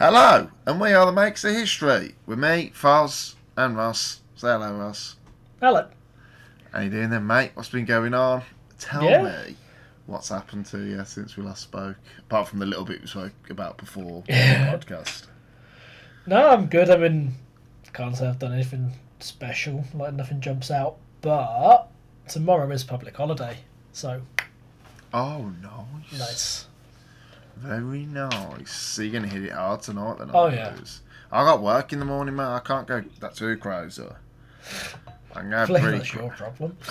Hello, and we are the Makes of History with me, Foz, and Ross. Say hello, Ross. Hello. How you doing then, mate? What's been going on? Tell Yeah. me what's happened to you since we last spoke, apart from the little bit we spoke about before Yeah. the podcast. No, I'm good. I mean, can't say I've done anything special. Like nothing jumps out. But tomorrow is public holiday, so Oh, nice. nice. Very nice. So you're to hit it hard tonight then? I Oh, yeah. I got work in the morning, man. I can't go that too crazy. I can go Hopefully pretty that's your problem.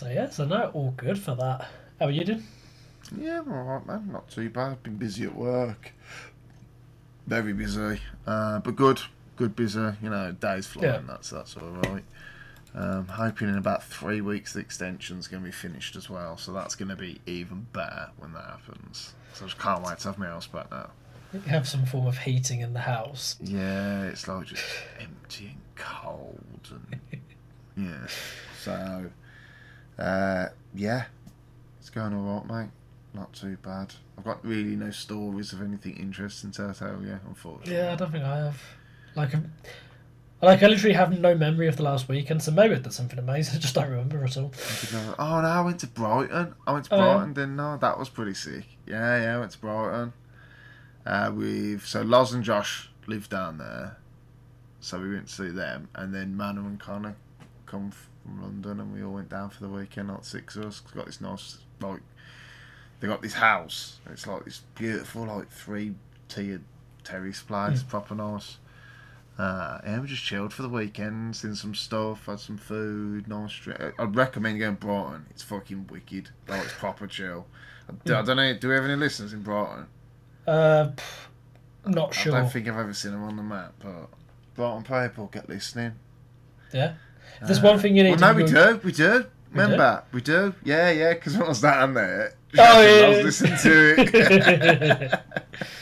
So yeah, so no, all good for that. How are you doing? Yeah, I'm alright, man. Not too bad. Been busy at work. Very busy. Uh, but good. Good busy. You know, days flying. Yeah. That's that's all right. Um, hoping in about three weeks the extension's going to be finished as well. So that's going to be even better when that happens. So I just can't wait to have my house back now. You have some form of heating in the house. Yeah, it's like just empty and cold and yeah. So uh, yeah, it's going all right, mate. Not too bad. I've got really no stories of anything interesting to tell you, unfortunately. Yeah, I don't think I have. Like, like I literally have no memory of the last weekend, so maybe I did something amazing. I just don't remember at all. I could never- Oh no, I went to Brighton. I went to Oh. Brighton, didn't I? That was pretty sick. Yeah, yeah, I went to Brighton. Uh, with so Loz and Josh live down there, so we went to see them, and then Manu and Connor come from London, and we all went down for the weekend. Like six of us. Got this nice like they got this house. It's like this beautiful like three tiered terrace place, proper nice. Uh, yeah, we just chilled for the weekend, seen some stuff, had some food, nice. Drink. I'd recommend going to Brighton. It's fucking wicked. Like it's proper chill. I don't know. Do we have any listeners in Brighton? Uh, pff, not sure. I don't think I've ever seen them on the map, but Brighton people get listening. Yeah. If there's one thing you need Well, no, we do. do. We do. Remember, we do. Yeah, yeah. Because when I was down there, Oh, I was listening to it.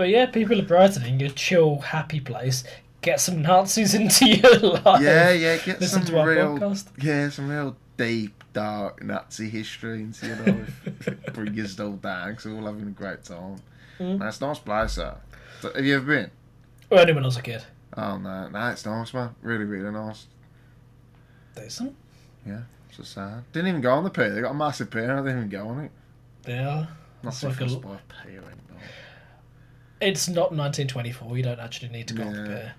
but yeah, people of Brighton in your chill, happy place, get some Nazis into your life. yeah, yeah. Get Listen some to our real, podcast. yeah, some real deep, dark Nazi history into your life. Bring your down because we're all having a great time. Mm. Nice, nice place, sir. So, have you ever been? Well, only when I was a kid. Oh no, no, it's nice, man. Really, really nice. Decent. Yeah, it's so sad. Didn't even go on the pier. They got a massive pier. and I didn't even go on it. Yeah. Not It's so like a pier anymore. It's not 1924. You don't actually need to go on the Yeah. pier.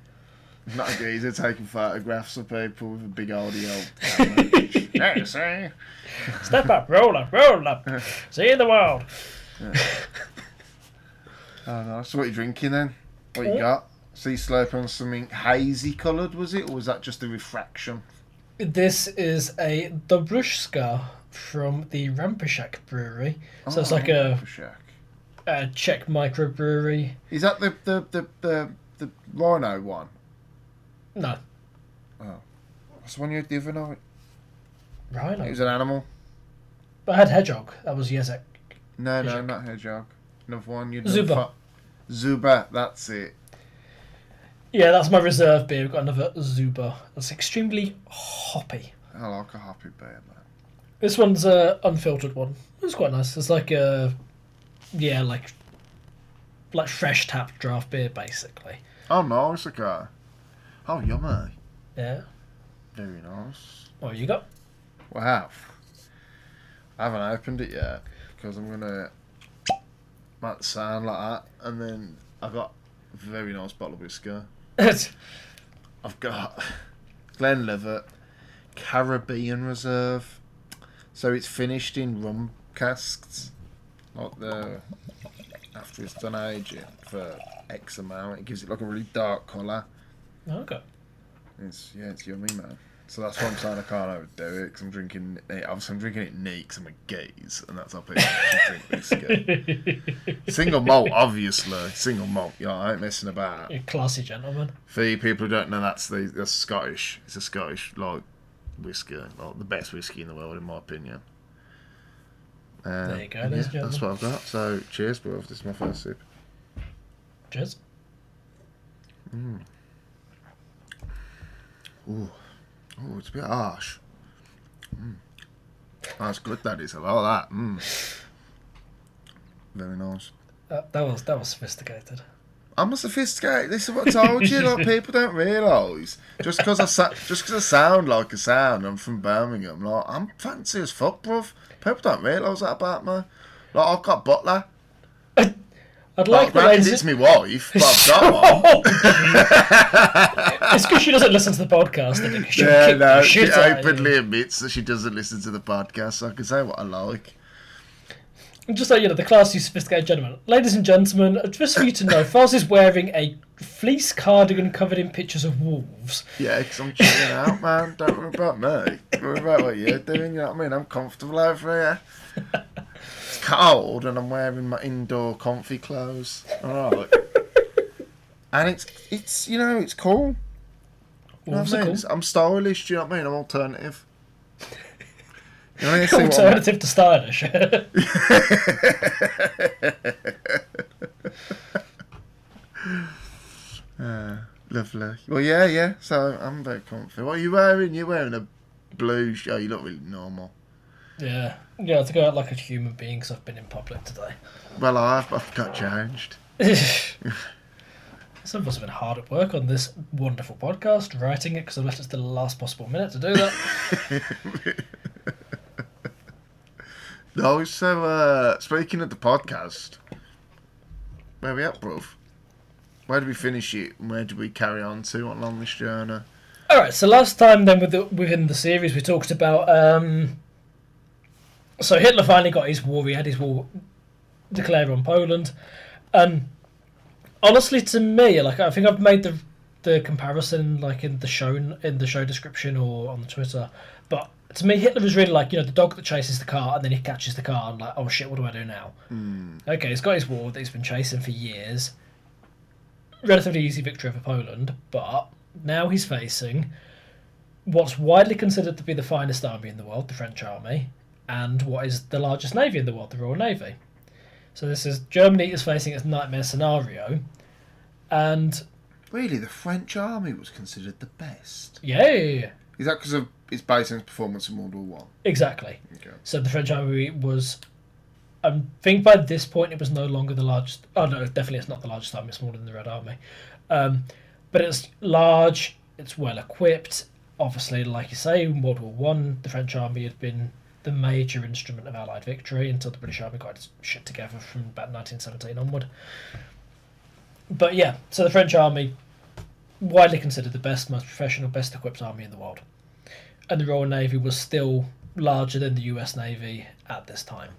Not a geezer taking photographs of people with a big old camera. hey, see? Step up, roll up, roll up. See the world. Oh no. So what are you drinking then? What you Yeah. got? Sea slope on something hazy coloured, was it? Or was that just a refraction? This is a Dobrushka from the Rampashak brewery. So it's oh, like a- Oh, A Czech microbrewery. Is that the the, the, the, the rhino one? No, oh. That's the one you had the other night. right. It was an animal. But I had hedgehog. That was Ježek. No, no, not hedgehog. Another one. You Zubr. Zubr, that's it. Yeah, that's my reserve beer. We've got another Zubr. That's extremely hoppy. I like a happy bear, man. This one's a unfiltered one. It's quite nice. It's like a, yeah, like, like fresh tap draft beer basically. Oh, nice, okay. Oh, yummy. Yeah. Very nice. What you got? Wow. I haven't opened it yet because I'm gonna make the sound like that, and then I've got a very nice bottle of whiskey. I've got Glenlivet Caribbean Reserve, so it's finished in rum casks, like the after it's done aging for X amount. It gives it like a really dark colour. okay. It's yeah, it's yummy, man. So that's why I'm saying I can't overdo it because I'm drinking. it- Obviously, I'm drinking it neat 'cause I'm a gaze, and that's how people drink whiskey. Single malt, obviously. Single malt. Yeah, I ain't messing about. You classy gentleman. For you people who don't know, that's the that's Scottish. It's a Scottish like whiskey, like the best whiskey in the world, in my opinion. Um, There you go, and ladies and yeah, that's what. I've got. So cheers, bro. This is my first sip. Cheers. Ooh, oh, it's a bit harsh. Mm. That's good. That is. I like that. Mm. Very nice. Uh, that was that was sophisticated. I'm a sophisticated. This is what I told you. like people don't realise just because I sa- just because I sound like a sound. I'm from Birmingham. Like I'm fancy as fuck, bruv. People don't realise that about me. Like I've got butler. I'd Like, like ladies. it's my wife, but I've got one. it's because she doesn't listen to the podcast. Yeah, no, she shit out of you. openly admits that she doesn't listen to the podcast, so I can say what I like. Just so you know, the classy, sophisticated gentleman. Ladies and gentlemen, just for you to know, Foz is wearing a fleece cardigan covered in pictures of wolves. Yeah, because I'm chilling out, man. Don't worry about me. Worry about what you're doing, you know what I mean? I'm comfortable over here. It's cold and I'm wearing my indoor comfy clothes. Alright. And it's, it's you know, it's cool. You know what I mean? cool. I'm stylish, do you know what I mean? I'm alternative. You know, you see what I'm- Alternative to stylish. Uh, lovely. Well, yeah, yeah. So I'm very comfy. What are you wearing? You're wearing a blue shirt. You look really normal. yeah. Yeah, to go out like a human being because I've been in public today. Well, I've, I've got changed. Some of us have been hard at work on this wonderful podcast, writing it because I've left it to the last possible minute to do that. No, so uh, speaking of the podcast, where we at, bruv? Where did we finish it? and Where did we carry on to along this journey? All right. So last time, then, with the, within the series, we talked about. Um, so Hitler finally got his war. He had his war declared on Poland, and honestly, to me, like I think I've made the the comparison, like in the show in the show description or on Twitter, but to me, Hitler was really like you know the dog that chases the car, and then he catches the car, and like, oh shit, what do I do now? Hmm. Okay, he's got his war that he's been chasing for years. Relatively easy victory over Poland, but now he's facing what's widely considered to be the finest army in the world, the French army, and what is the largest navy in the world, the Royal Navy. So this is Germany is facing its nightmare scenario, and Really, the French army was considered the best. Yeah. Is that because of its based on its performance in World War One? exactly. Okay. So the French army was, I think by this point it was no longer the largest. Oh no, definitely it's not the largest army. It's smaller than the Red Army, um, but it's large. It's well equipped. Obviously, like you say, in World War One, the French army had been the major instrument of Allied victory until the British army got its shit together from about 1917 onward. But yeah, so the French army, widely considered the best, most professional, best equipped army in the world, and the Royal Navy was still larger than the US Navy at this time.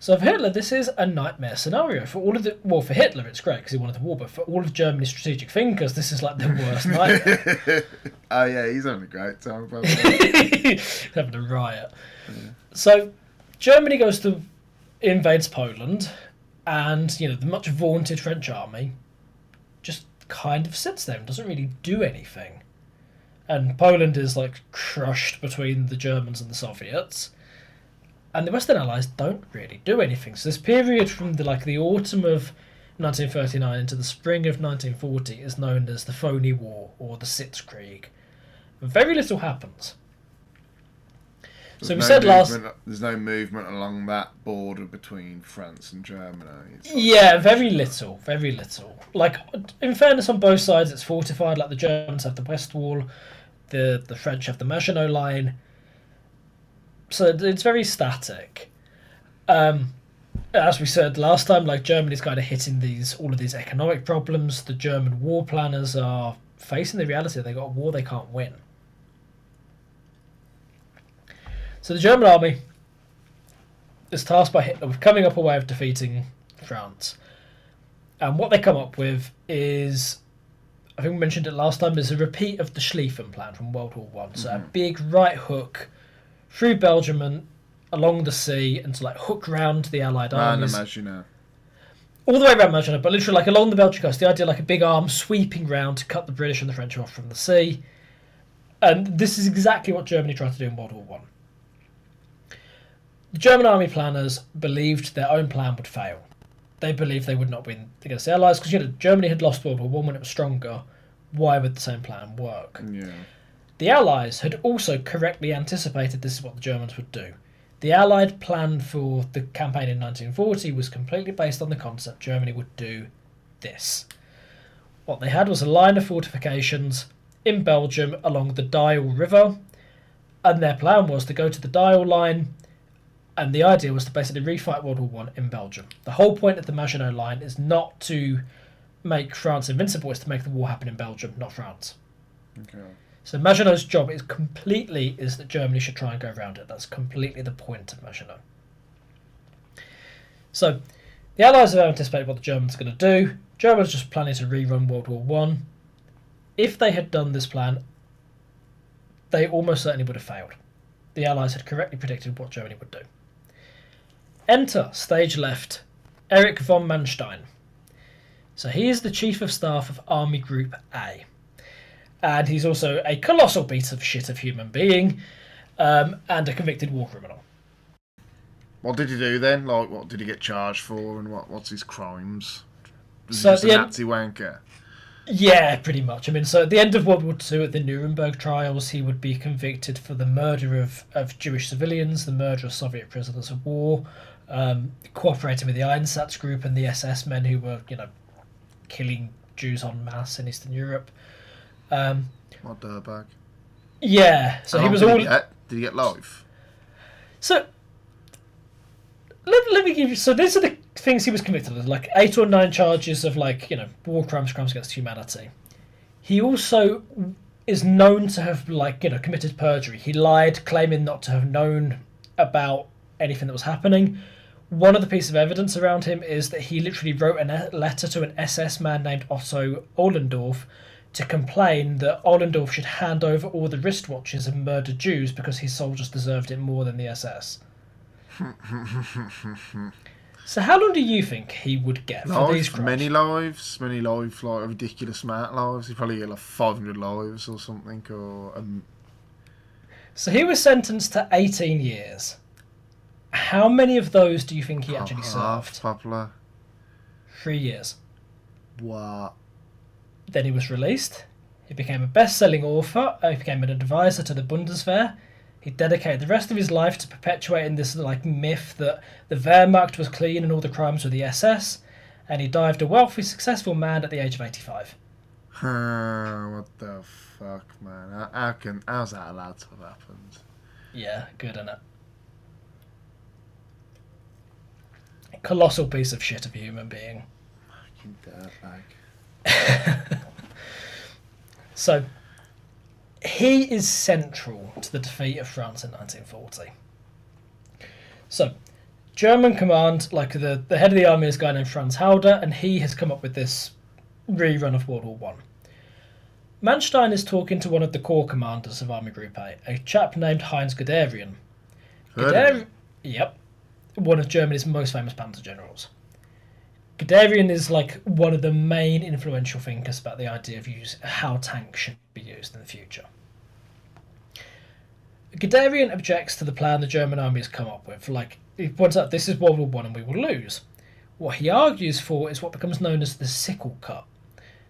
So for Hitler, this is a nightmare scenario. For all of the well, for Hitler, it's great because he wanted the war, but for all of Germany's strategic thinkers, this is like the worst nightmare. oh yeah, he's having a great time. way. having a riot. So Germany goes to invades Poland, and you know the much vaunted French army just kind of sits there and doesn't really do anything. And Poland is like crushed between the Germans and the Soviets. And the Western Allies don't really do anything. So this period from the like the autumn of 1939 into the spring of 1940 is known as the Phony War or the Sitzkrieg. Very little happens. So we There's said last There's no movement along that border between France and Germany. Like- Yeah, very little, very little. Like, in fairness, on both sides, it's fortified. Like the Germans have the West Wall, the the French have the Maginot Line. So it's very static. Um, as we said last time, like Germany's kind of hitting these all of these economic problems. The German war planners are facing the reality they got a war they can't win. So the German army is tasked by Hitler with coming up a way of defeating France. And what they come up with is, I think we mentioned it last time, is a repeat of the Schlieffen plan from World War One. So a mhm. big right hook through Belgium and along the sea and to like hook round the Allied Man, armies imagine now. all the way around Maginot, but literally like along the Belgian coast. The idea like a big arm sweeping round to cut the British and the French off from the sea. And this is exactly what Germany tried to do in World War One. The German army planners believed their own plan would fail. They believed they would not win against the Allies because you know Germany had lost World War One when it was stronger. Why would the same plan work? Yeah. The Allies had also correctly anticipated this is what the Germans would do. The Allied plan for the campaign in 1940 was completely based on the concept Germany would do this. What they had was a line of fortifications in Belgium along the Dyle River, and their plan was to go to the Dyle line, and the idea was to basically refight World War One in Belgium. The whole point of the Maginot Line is not to make France invincible; it's to make the war happen in Belgium, not France. Okay. So Maginot's job is completely is that Germany should try and go around it. That's completely the point of Maginot. So the Allies have anticipated what the Germans are going to do. Germans just planning to rerun World War One. If they had done this plan, they almost certainly would have failed. The Allies had correctly predicted what Germany would do. Enter stage left, Erich von Manstein. So he is the chief of staff of Army Group A and he's also a colossal piece of shit of human being um, and a convicted war criminal. What did he do then? Like, what did he get charged for, and what what's his crimes? Was So he just a end- Nazi wanker? Yeah, pretty much. I mean, so at the end of World War II, at the Nuremberg trials, he would be convicted for the murder of, of Jewish civilians, the murder of Soviet prisoners of war, um, cooperating with the Einsatz group and the SS men who were, you know, killing Jews en masse in Eastern Europe. Um, What dirtbag? yeah, so How he was did all. He get? Did he get life? So let, let me give you. So these are the things he was convicted of, like eight or nine charges of like you know war crimes, crimes against humanity. He also is known to have like you know committed perjury. He lied, claiming not to have known about anything that was happening. One of the pieces of evidence around him is that he literally wrote a letter to an SS man named Otto Ohlendorf to complain that Ohlendorf should hand over all the wristwatches of murdered Jews because his soldiers deserved it more than the SS. so, how long do you think he would get for these crimes? many lives, many lives, like ridiculous amount of lives. He probably get like five hundred lives or something, or um, So, he was sentenced to 18 years. How many of those do you think he actually served? popular. Three years. What? Then he was released. He became a best selling author. uh, He became an advisor to the Bundeswehr. He dedicated the rest of his life to perpetuating this like myth that the Wehrmacht was clean and all the crimes were the SS. And he died a wealthy, successful man at the age of 85. what the fuck, man? How, how can how's that allowed to have happened? Yeah, good, innit? Colossal piece of shit of a human being. Fucking dirtbag. So, he is central to the defeat of France in 1940. So, German command, like the, the head of the army is a guy named Franz Halder, and he has come up with this rerun of World War One. Manstein is talking to one of the corps commanders of Army Group A, a chap named Heinz Guderian. Heard Guderian, yep, one of Germany's most famous panzer generals. Guderian is like one of the main influential thinkers about the idea of use how tanks should be used in the future. Guderian objects to the plan the German army has come up with. Like he points out, this is World War One, and we will lose. What he argues for is what becomes known as the sickle cut.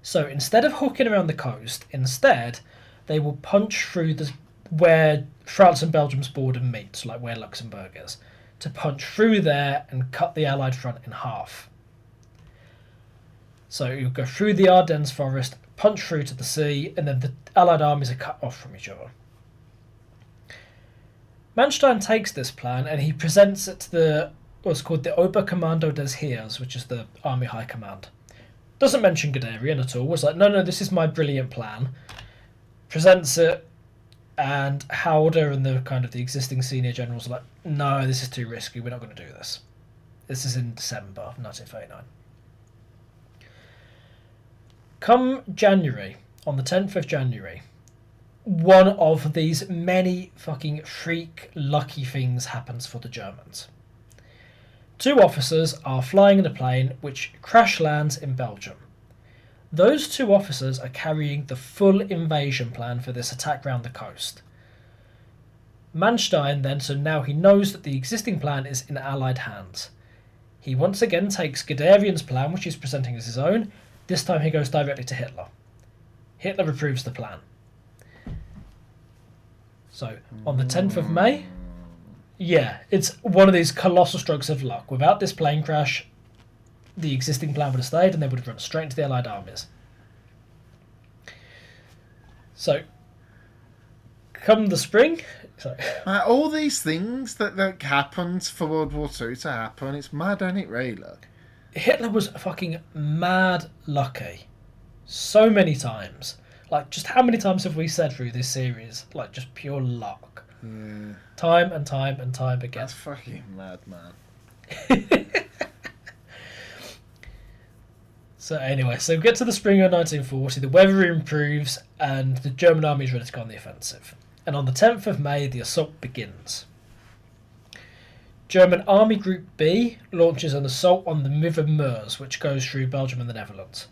So instead of hooking around the coast, instead they will punch through the where France and Belgium's border meets, like where Luxembourg is, to punch through there and cut the Allied front in half. So you'll go through the Ardennes forest, punch through to the sea, and then the Allied armies are cut off from each other. Manstein takes this plan and he presents it to the what's called the Oberkommando des Heers, which is the army high command. Doesn't mention Guderian at all. Was like, no, no, this is my brilliant plan. Presents it, and Halder and the kind of the existing senior generals are like, no, this is too risky. We're not going to do this. This is in December of 1939. Come January, on the 10th of January, one of these many fucking freak lucky things happens for the Germans. Two officers are flying in a plane which crash lands in Belgium. Those two officers are carrying the full invasion plan for this attack round the coast. Manstein then, so now he knows that the existing plan is in Allied hands. He once again takes Guderian's plan, which he's presenting as his own. This time he goes directly to Hitler. Hitler approves the plan. So, on the 10th of May, Yeah, it's one of these colossal strokes of luck. Without this plane crash, the existing plan would have stayed and they would have run straight into the Allied armies. So, come the spring. Uh, all these things that, that happened for World War Two to happen, it's mad, ain't it, really? Look. Hitler was fucking mad lucky. So many times. Like, just how many times have we said through this series? Like, just pure luck. Yeah. Time and time and time again. That's fucking mad, man. So anyway, so we get to the spring of 1940, the weather improves, and the German army is ready to go on the offensive. And on the 10th of May, the assault begins. German Army Group B launches an assault on the River Meuse, which goes through Belgium and the Netherlands.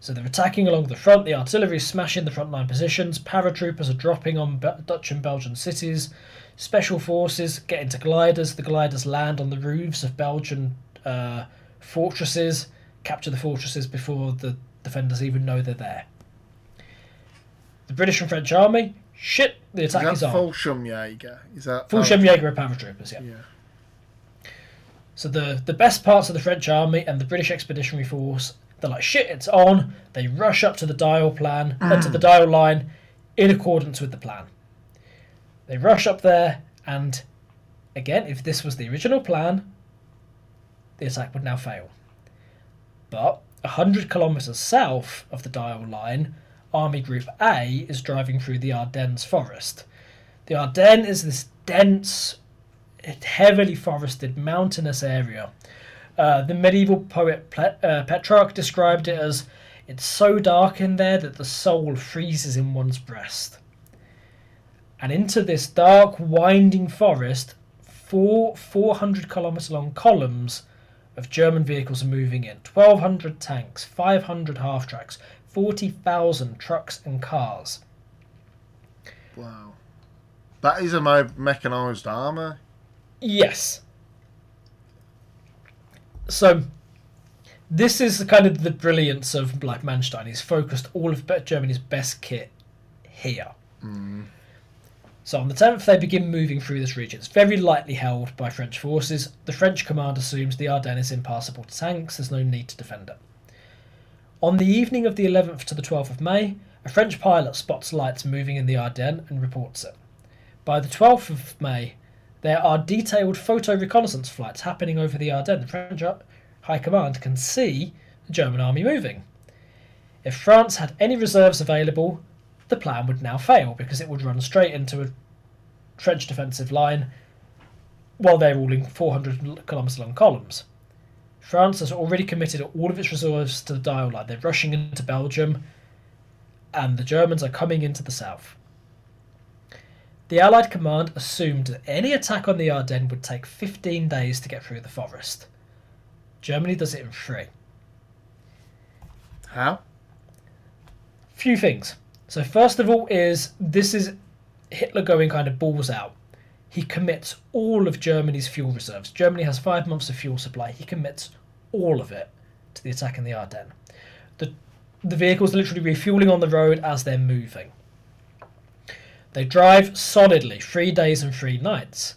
So they're attacking along the front, the artillery is smashing the front line positions, paratroopers are dropping on Be- Dutch and Belgian cities, special forces get into gliders, the gliders land on the roofs of Belgian uh, fortresses, capture the fortresses before the defenders even know they're there. The British and French army, shit, the Is attack is, that on. Fallschirmjäger? Is that Fallschirmjäger are paratroopers, yeah. Yeah. So the the best parts of the French army and the British Expeditionary Force, they're like shit, it's on. They rush up to the Dyle plan, uh, to the Dyle line, in accordance with the plan. They rush up there, and again, if this was the original plan, the attack would now fail. But a hundred kilometers south of the Dyle line, Army Group A is driving through the Ardennes forest. The Ardennes is this dense, heavily forested, mountainous area. Uh, the medieval poet Ple- uh, Petrarch described it as it's so dark in there that the soul freezes in one's breast. And into this dark, winding forest, four 400 kilometre long columns of German vehicles are moving in 1,200 tanks, 500 half tracks, 40,000 trucks and cars. Wow. That is a mechanised armour. Yes. So, this is the kind of the brilliance of like Manstein. He's focused all of Germany's best kit here. Mm. So on the 10th, they begin moving through this region. It's very lightly held by French forces. The French command assumes the Ardennes is impassable to tanks. There's no need to defend it. On the evening of the 11th to the 12th of May, a French pilot spots lights moving in the Ardennes and reports it. By the 12th of May, there are detailed photo reconnaissance flights happening over the Ardennes. The French High Command can see the German army moving. If France had any reserves available, the plan would now fail because it would run straight into a French defensive line while they're all in 400 kilometres long columns. France has already committed all of its reserves to the Dyle line. They're rushing into Belgium, and the Germans are coming into the south. The Allied command assumed that any attack on the Ardennes would take 15 days to get through the forest. Germany does it in three. How? Few things. So first of all is this is Hitler going kind of balls out. He commits all of Germany's fuel reserves. Germany has five months of fuel supply. He commits all of it to the attack in the Ardennes. The the vehicles are literally refueling on the road as they're moving. They drive solidly three days and three nights.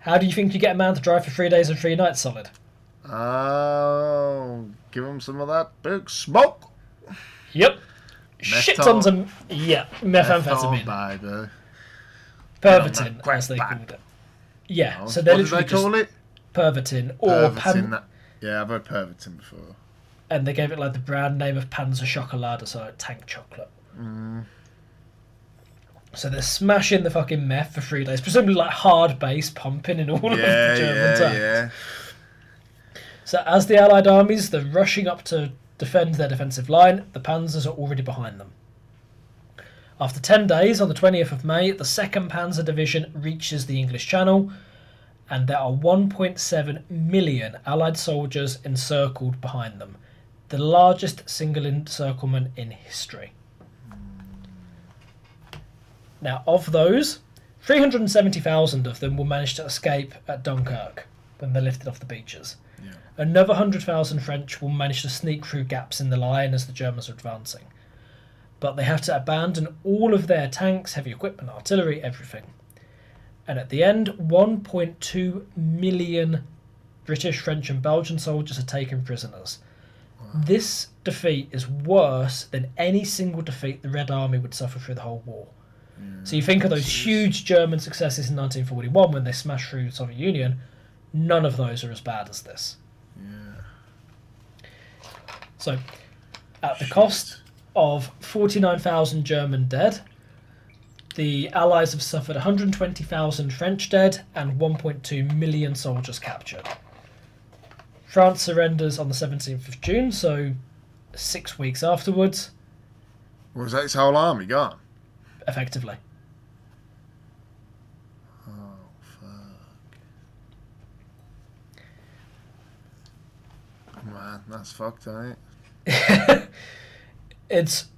How do you think you get a man to drive for three days and three nights solid? Oh, give him some of that big smoke. Yep. Shit tons of yeah methamphetamine, Methol, baby. pervitin as they back. called it. Yeah, Oh, so they're what did they literally just call it? pervitin or Pervitin. pan, that- Yeah, I've heard Pervitin before. and they gave it like the brand name of Panzer Chocolade, so like tank chocolate. Mm. So they're smashing the fucking meth for three days, presumably like hard bass pumping in all of the German yeah, tanks. yeah. So as the Allied armies, they're rushing up to defend their defensive line. The Panzers are already behind them. After 10 days, on the 20th of May, the 2nd Panzer Division reaches the English Channel, and there are 1.7 million Allied soldiers encircled behind them, the largest single encirclement in history. Now, of those, 370,000 of them will manage to escape at Dunkirk when they're lifted off the beaches. Yeah. Another 100,000 French will manage to sneak through gaps in the line as the Germans are advancing. But they have to abandon all of their tanks, heavy equipment, artillery, everything. And at the end, 1.2 million British, French, and Belgian soldiers are taken prisoners. This defeat is worse than any single defeat the Red Army would suffer through the whole war. So you think of those huge German successes in 1941 when they smashed through the Soviet Union, none of those are as bad as this. Yeah. So, at the cost of 49,000 German dead, the Allies have suffered 120,000 French dead and 1.2 million soldiers captured. France surrenders on the 17th of June, so six weeks afterwards, Was that his whole army gone? effectively. Oh, fuck. Man, that's fucked, ain't it? It's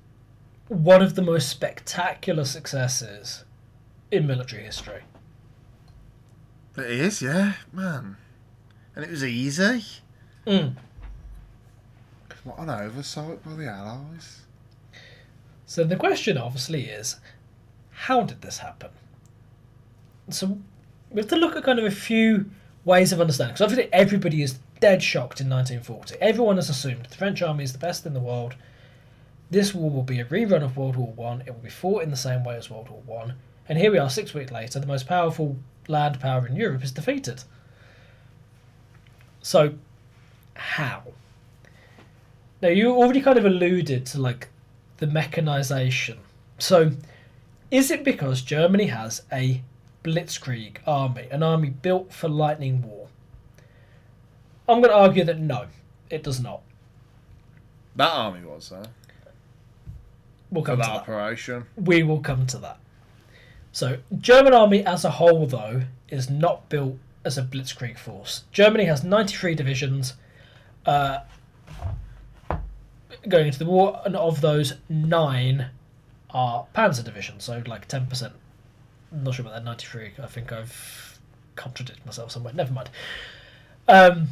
one of the most spectacular successes in military history. It is, yeah, man. And it was easy. Mm. What an oversight by the Allies. So the question obviously is, how did this happen? So we have to look at kind of a few ways of understanding. Because obviously everybody is dead shocked in 1940. Everyone has assumed the French army is the best in the world. This war will be a rerun of World War One. It will be fought in the same way as World War One. And here we are, six weeks later. The most powerful land power in Europe is defeated. So, how? Now you already kind of alluded to like the mechanization. So, is it because Germany has a blitzkrieg army, an army built for lightning war? I'm going to argue that no, it does not. That army was, though. We'll For come to that that. operation. We will come to that. So, German army as a whole, though, is not built as a blitzkrieg force. Germany has 93 divisions uh, going into the war, and of those, nine are panzer divisions, so like 10%. I'm not sure about that 93. I think I've contradicted myself somewhere. Never mind. Um,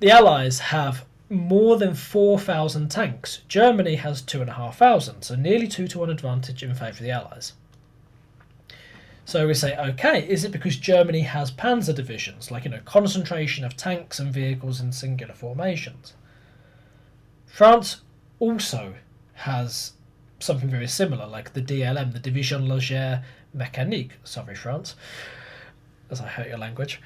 the Allies have more than 4,000 tanks. Germany has 2,500, so nearly 2 to 1 advantage in favour of the Allies. So we say, okay, is it because Germany has panzer divisions, like, you know, concentration of tanks and vehicles in singular formations? France also has something very similar, like the DLM, the Division Légère Mécanique. Sorry, France, as I hurt your language.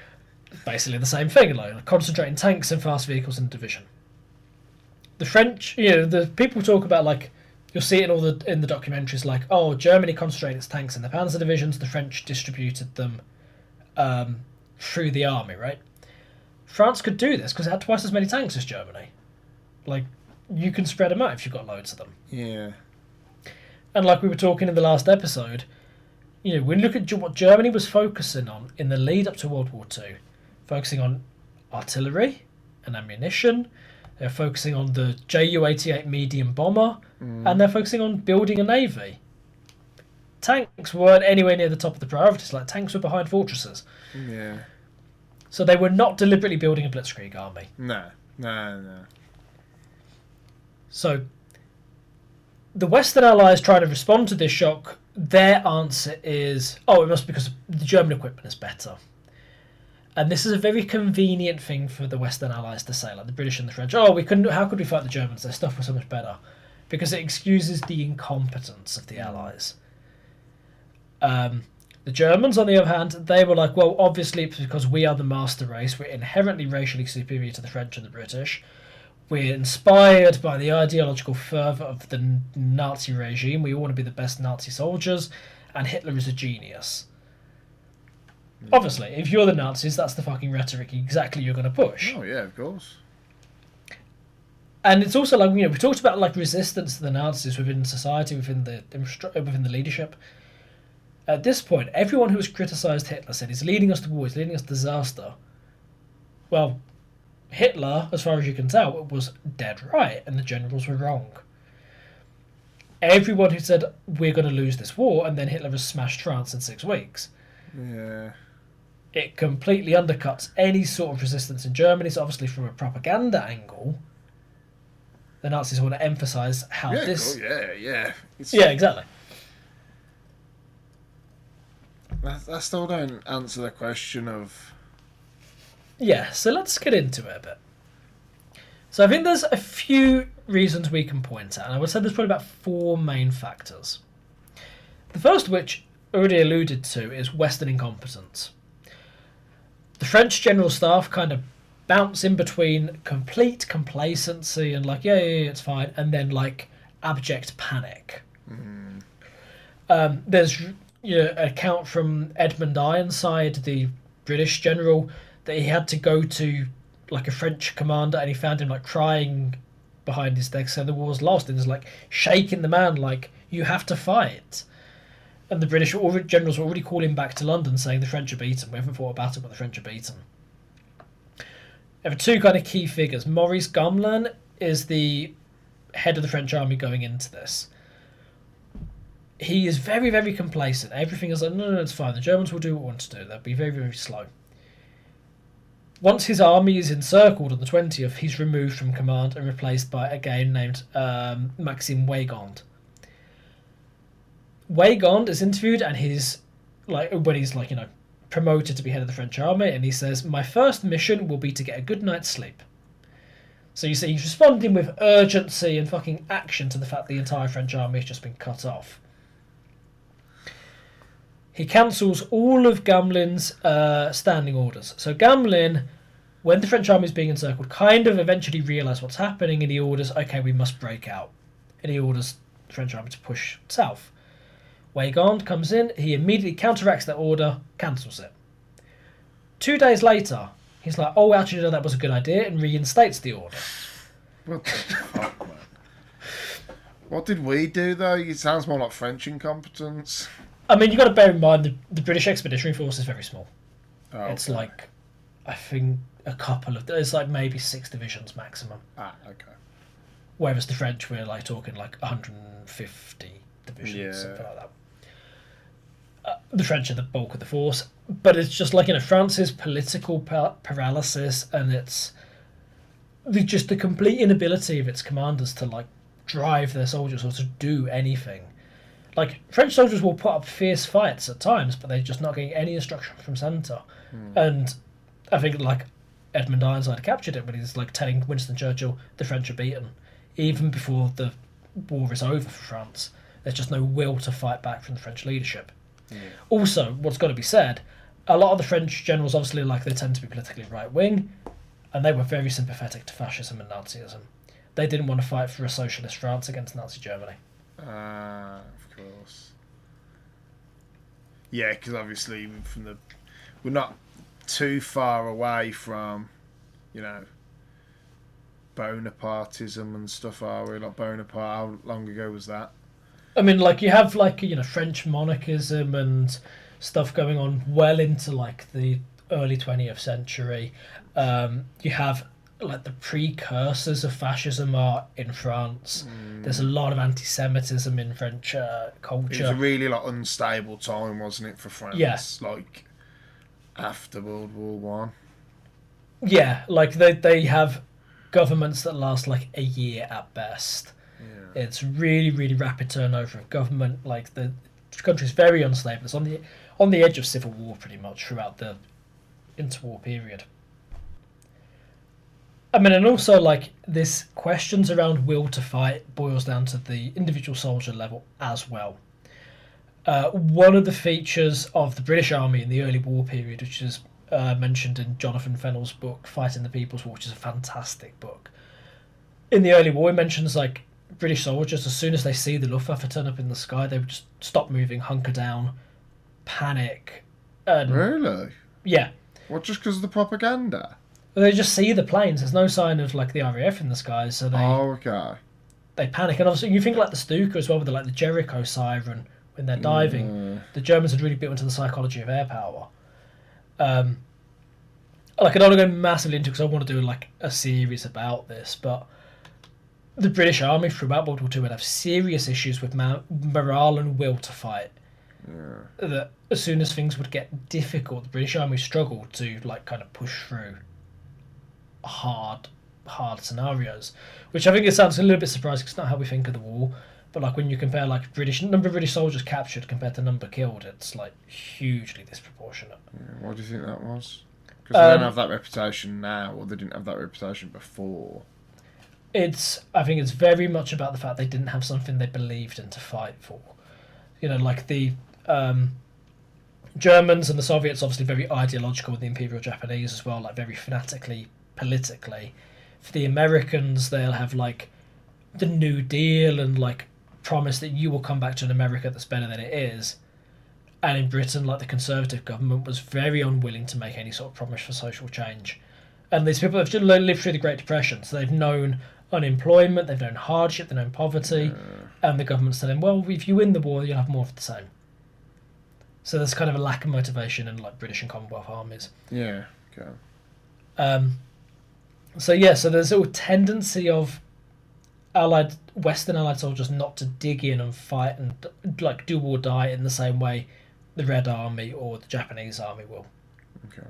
Basically the same thing, like concentrating tanks and fast vehicles in a division. The French, you know, the people talk about like you'll see it in all the in the documentaries, like oh, Germany concentrated its tanks in the Panzer divisions, the French distributed them um, through the army, right? France could do this because it had twice as many tanks as Germany. Like you can spread them out if you've got loads of them. Yeah. And like we were talking in the last episode, you know, when you look at what Germany was focusing on in the lead up to World War Two, focusing on artillery and ammunition, they're focusing on the Ju 88 medium bomber, mm. and they're focusing on building a navy. Tanks weren't anywhere near the top of the priorities, like tanks were behind fortresses. Yeah. So they were not deliberately building a blitzkrieg army. No. No, no. So the Western Allies trying to respond to this shock, their answer is, oh, it must be because the German equipment is better. And this is a very convenient thing for the Western Allies to say, like the British and the French. Oh, we couldn't. How could we fight the Germans? Their stuff was so much better, because it excuses the incompetence of the Allies. Um, the Germans, on the other hand, they were like, well, obviously it's because we are the master race. We're inherently racially superior to the French and the British. We're inspired by the ideological fervour of the Nazi regime. We want to be the best Nazi soldiers, and Hitler is a genius. Obviously, if you're the Nazis, that's the fucking rhetoric exactly you're going to push. Oh, yeah, of course. And it's also like you know we talked about like resistance to the Nazis within society, within the within the leadership. At this point, everyone who has criticised Hitler said he's leading us to war, he's leading us to disaster. Well, Hitler, as far as you can tell, was dead right, and the generals were wrong. Everyone who said we're going to lose this war, and then Hitler has smashed France in six weeks, Yeah. it completely undercuts any sort of resistance in Germany. So obviously, from a propaganda angle, the Nazis want to emphasise how Yeah, this. cool, yeah, yeah. It's, Yeah, exactly. I, I still don't answer the question of. Yeah, so let's get into it a bit. So I think there's a few reasons we can point at, and I would say there's probably about four main factors. The first which, already alluded to, is Western incompetence. The French general staff kind of bounce in between complete complacency and like, yeah, yeah, yeah it's fine, and then like abject panic. Um, there's you know, an account from Edmund Ironside, the British general, that he had to go to like a French commander and he found him like crying behind his desk saying the war's lost and he's like shaking the man like you have to fight. And the British already, generals were already calling back to London saying the French are beaten. We haven't fought a battle, but the French are beaten. There are two kind of key figures. Maurice Gamelin is the head of the French army going into this. He is very, very complacent. Everything is like, no, no, it's fine. The Germans will do what we want to do. They'll be very, very slow. Once his army is encircled on the 20th, he's removed from command and replaced by a guy named um, Maxime Weygand. Weygand is interviewed and he's like when he's like you know promoted to be head of the French army, and he says, "My first mission will be to get a good night's sleep." So you see, he's responding with urgency and fucking action to the fact the entire French army has just been cut off. He cancels all of Gamelin's uh, standing orders. So Gamelin, when the French army is being encircled, kind of eventually realised what's happening, and he orders, "Okay, we must break out," and he orders the French army to push south. Weygand comes in, he immediately counteracts that order, cancels it. Two days later, he's like, oh, actually, no, that was a good idea, and reinstates the order. What the fuck, man? What did we do though? It sounds more like French incompetence. I mean, you've got to bear in mind the, the British Expeditionary Force is very small. Oh, It's okay. like, I think, a couple of, there's like maybe six divisions maximum. ah okay. Whereas the French, we're like talking like 150 divisions, Yeah. something like that. Uh, the French are the bulk of the force, but it's just like you know France's political pa- paralysis and its the just the complete inability of its commanders to like drive their soldiers or to do anything. Like French soldiers will put up fierce fights at times, but they're just not getting any instruction from centre. And I think like Edmund Ironside captured it when he's like telling Winston Churchill the French are beaten, even before the war is over for France. There's just no will to fight back from the French leadership. Also, what's got to be said, a lot of the French generals obviously like they tend to be politically right wing, and they were very sympathetic to fascism and Nazism. They didn't want to fight for a socialist France against Nazi Germany. Ah, of course. Yeah, because obviously from the we're not too far away from, you know, Bonapartism and stuff, are we? Like Bonaparte, how long ago was that? I mean, like you have like you know French monarchism and stuff going on well into like the early twentieth century. Um, you have like the precursors of fascism are in France. There's a lot of anti-Semitism in French uh, It was a really like unstable time, wasn't it, for France? Yeah. Like after World War One. Yeah, like they they have governments that last like a year at best. Yeah. It's really really rapid turnover of government. Like the country's very unstable. It's on the on the edge of civil war pretty much throughout the interwar period. I mean, and also like this questions around will to fight boils down to the individual soldier level as well. Uh, one of the features of the British Army in the early war period, which is uh, mentioned in Jonathan Fennell's book "Fighting the People's War," which is a fantastic book. In the early war, he mentions like British soldiers, as soon as they see the Luftwaffe turn up in the sky, they would just stop moving, hunker down, panic, and Really? yeah, What? Just because of the propaganda? they just see the planes. There's no sign of like the RAF in the skies, so they Oh, okay. they panic. And obviously, you think like the Stuka as well, with the, like the Jericho siren when they're diving. Mm. The Germans had really built into the psychology of air power. Um, like I don't want to go massively into because I want to do like a series about this, but the British Army throughout World War Two would have serious issues with ma- morale and will to fight. Yeah. That as soon as things would get difficult, the British Army struggled to like kind of push through hard, hard scenarios. Which I think it sounds a little bit surprising. 'cause it's not how we think of the war, But like when you compare like British number of British soldiers captured compared to number killed, it's like hugely disproportionate. Yeah, why do you think that was? Because they Um, don't have that reputation now, or they didn't have that reputation before. It's I think it's very much about the fact they didn't have something they believed in to fight for. You know, like the um, Germans and the Soviets, obviously very ideological with the Imperial Japanese as well, like very fanatically politically. For the Americans, they'll have like the New Deal and like promise that you will come back to an America that's better than it is. And in Britain, like the Conservative government was very unwilling to make any sort of promise for social change. And these people have just lived through the Great Depression, so they've known unemployment, they've known hardship, they've known poverty, and the government's telling, them, well, if you win the war, you'll have more of the same. So there's kind of a lack of motivation in like British and Commonwealth armies. Yeah. Okay. Um, so yeah, so there's a tendency of allied Western allied soldiers not to dig in and fight and like do or die in the same way the Red Army or the Japanese army will. Okay.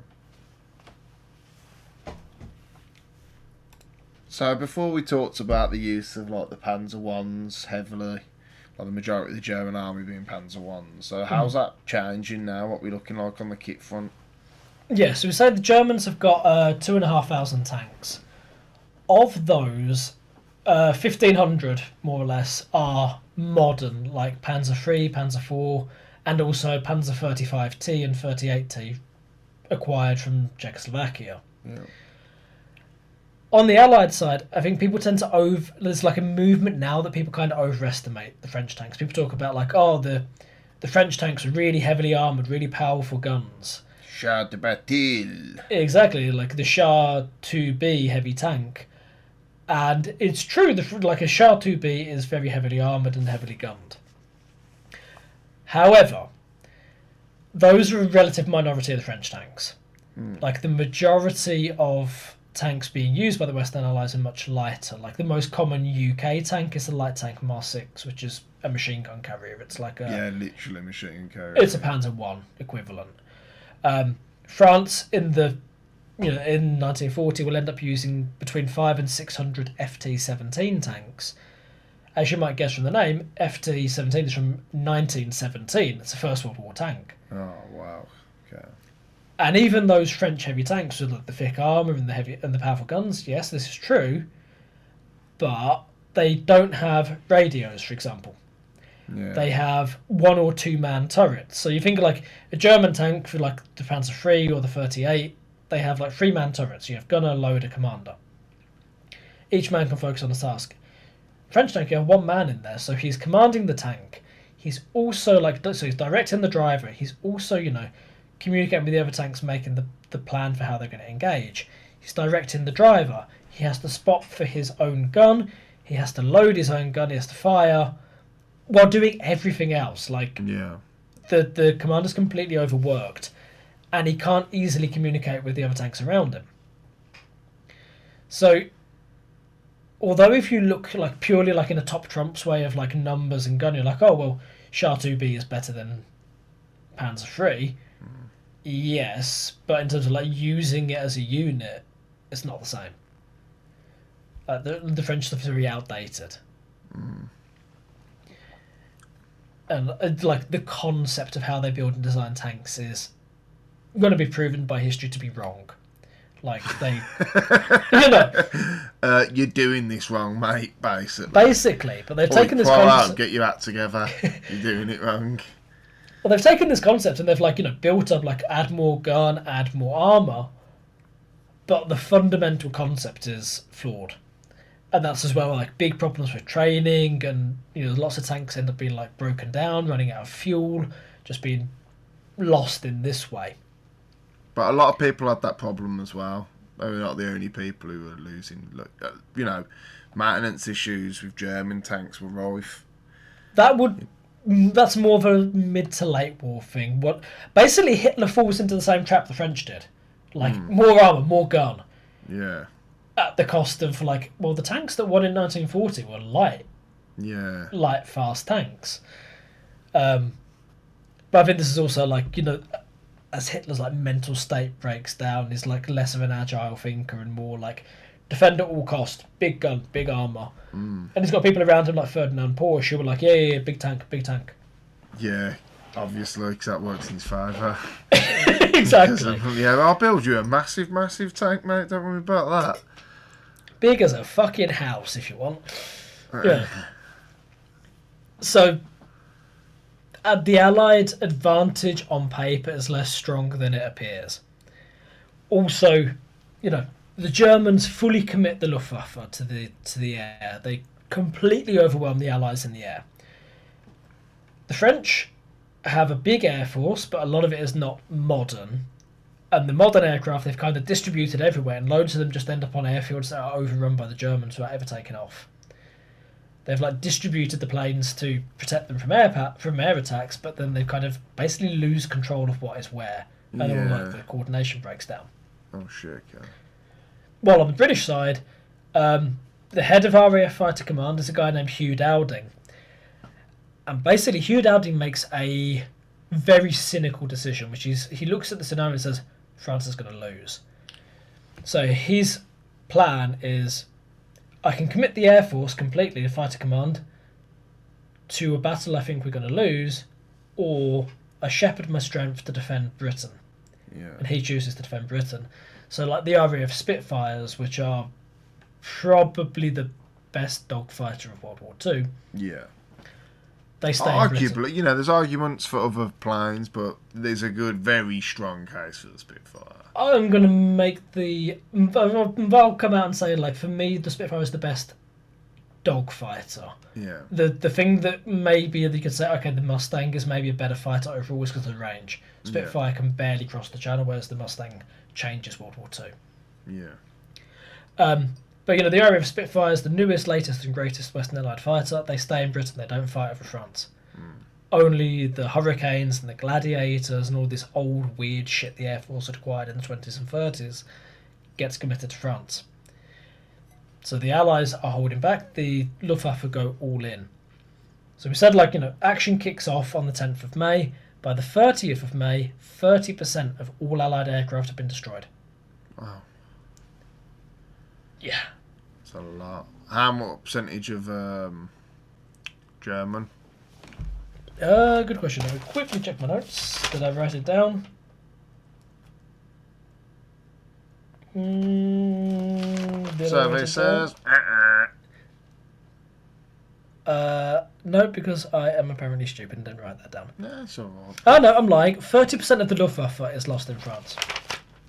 So before we talked about the use of like the Panzer ones heavily, like the majority of the German army being Panzer ones. So how's that changing now? What we looking like on the kit front? Yeah, so we say the Germans have got uh, two and a half thousand tanks. Of those, uh, fifteen hundred more or less are modern, like Panzer three, Panzer four, and also Panzer thirty five T and thirty eight T, acquired from Czechoslovakia. Yeah. On the Allied side, I think people tend to over. There's like a movement now that people kind of overestimate the French tanks. People talk about like, oh, the the French tanks are really heavily armored, really powerful guns. Char de bataille. Exactly, like the Char 2B heavy tank. And it's true, the, like a Char 2B is very heavily armoured and heavily gunned. However, those are a relative minority of the French tanks. Like the majority of tanks being used by the Western Allies are much lighter. Like the most common UK tank is the light tank Mark VI, which is a machine gun carrier. It's like a Yeah, literally machine carrier. it's a Panzer One equivalent. Um, France in the you know in 1940 will end up using between five and six hundred FT-17 tanks. As you might guess from the name, FT-17 is from 1917. It's a First World War tank. Oh wow. Okay. And even those French heavy tanks with like the thick armor and the heavy and the powerful guns, yes, this is true, but they don't have radios, for example. Yeah. They have one or two man turrets. So you think like a German tank for like the Panzer III or the 38, they have like three man turrets. You have gunner, loader, commander. Each man can focus on a task. French tank, you have one man in there, so he's commanding the tank. He's also like so he's directing the driver. He's also you know communicating with the other tanks, making the the plan for how they're going to engage. He's directing the driver. He has to spot for his own gun. He has to load his own gun. He has to fire while doing everything else. Like yeah. the the commander's completely overworked, and he can't easily communicate with the other tanks around him. So, although if you look like purely like in a top trumps way of like numbers and gun, you're like, oh well, Char two B is better than Panzer three. Yes, but in terms of like using it as a unit, it's not the same. The the French stuff is very outdated. and uh, like the concept of how they build and design tanks is going to be proven by history to be wrong. Like they, you know, Uh, you're doing this wrong, mate. Basically. basically, but they've Point taken this concept. get your act together. You're doing it wrong. Well, they've taken this concept and they've like you know built up like add more gun, add more armor, but the fundamental concept is flawed, and that's as well like big problems with training and you know lots of tanks end up being like broken down, running out of fuel, just being lost in this way. But a lot of people had that problem as well. They were not the only people who were losing. Look, uh, you know, maintenance issues with German tanks were rife. That would mm, that's more of a mid to late war thing. What basically Hitler falls into the same trap the French did, like more armor, more gun, Yeah, at the cost of like well the tanks that won in 1940 were light, yeah, light fast tanks. Um, but I think this is also like you know, as Hitler's like mental state breaks down, he's like less of an agile thinker and more like defend at all cost, big gun, big armor, Mm. and he's got people around him like Ferdinand Porsche who were like, yeah, yeah, yeah, big tank, big tank. Yeah, obviously, because that works in his favour. exactly. yeah, I'll build you a massive, massive tank, mate. Don't worry about that. Big as a fucking house, if you want. Yeah. So, uh, the Allied advantage on paper is less strong than it appears. Also, you know, the Germans fully commit the Luftwaffe to the to the air. They completely overwhelm the Allies in the air. The French have a big air force, but a lot of it is not modern. And the modern aircraft they've kind of distributed everywhere, and loads of them just end up on airfields that are overrun by the Germans without ever taking off. They've like distributed the planes to protect them from air pa- from air attacks, but then they kind of basically lose control of what is where, and all like the coordination breaks down. Oh shit. Well, on the British side, um, the head of RAF Fighter Command is a guy named Hugh Dowding. And basically, Hugh Dowding makes a very cynical decision, which is he looks at the scenario and says, France is going to lose. So his plan is I can commit the Air Force completely to Fighter Command to a battle I think we're going to lose, or I shepherd my strength to defend Britain Yeah. and he chooses to defend Britain. So, like the RAF Spitfires, which are probably the best dogfighter of World War Two, Yeah. They stay. Arguably, you know, there's arguments for other planes, but there's a good, very strong case for the Spitfire. I'm going to make the. I'll I'll come out and say, like, for me, the Spitfire is the best dogfighter. Yeah. The the thing that maybe you could say, okay, the Mustang is maybe a better fighter overall is because of the range. Spitfire can barely cross the channel, whereas the Mustang changes World War Two. Yeah. Um, but you know, the RAF Spitfire is the newest, latest, and greatest Western Allied fighter. They stay in Britain. They don't fight over France. Hmm. Only the Hurricanes and the Gladiators and all this old weird shit the Air Force had acquired in the twenties and thirties gets committed to France. So the Allies are holding back. The Luftwaffe go all in. So we said, like you know, action kicks off on the tenth of May. By the thirtieth of May, thirty percent of all Allied aircraft have been destroyed. Wow. Yeah. A lot. How much percentage of um, German? Uh, good question. Let me quickly check my notes. Did I write it down? Mm, Survey says. Uh, no, because I am apparently stupid and didn't write that down. Yeah, it's alright. Oh no, I'm lying. Thirty percent of the Luftwaffe is lost in France.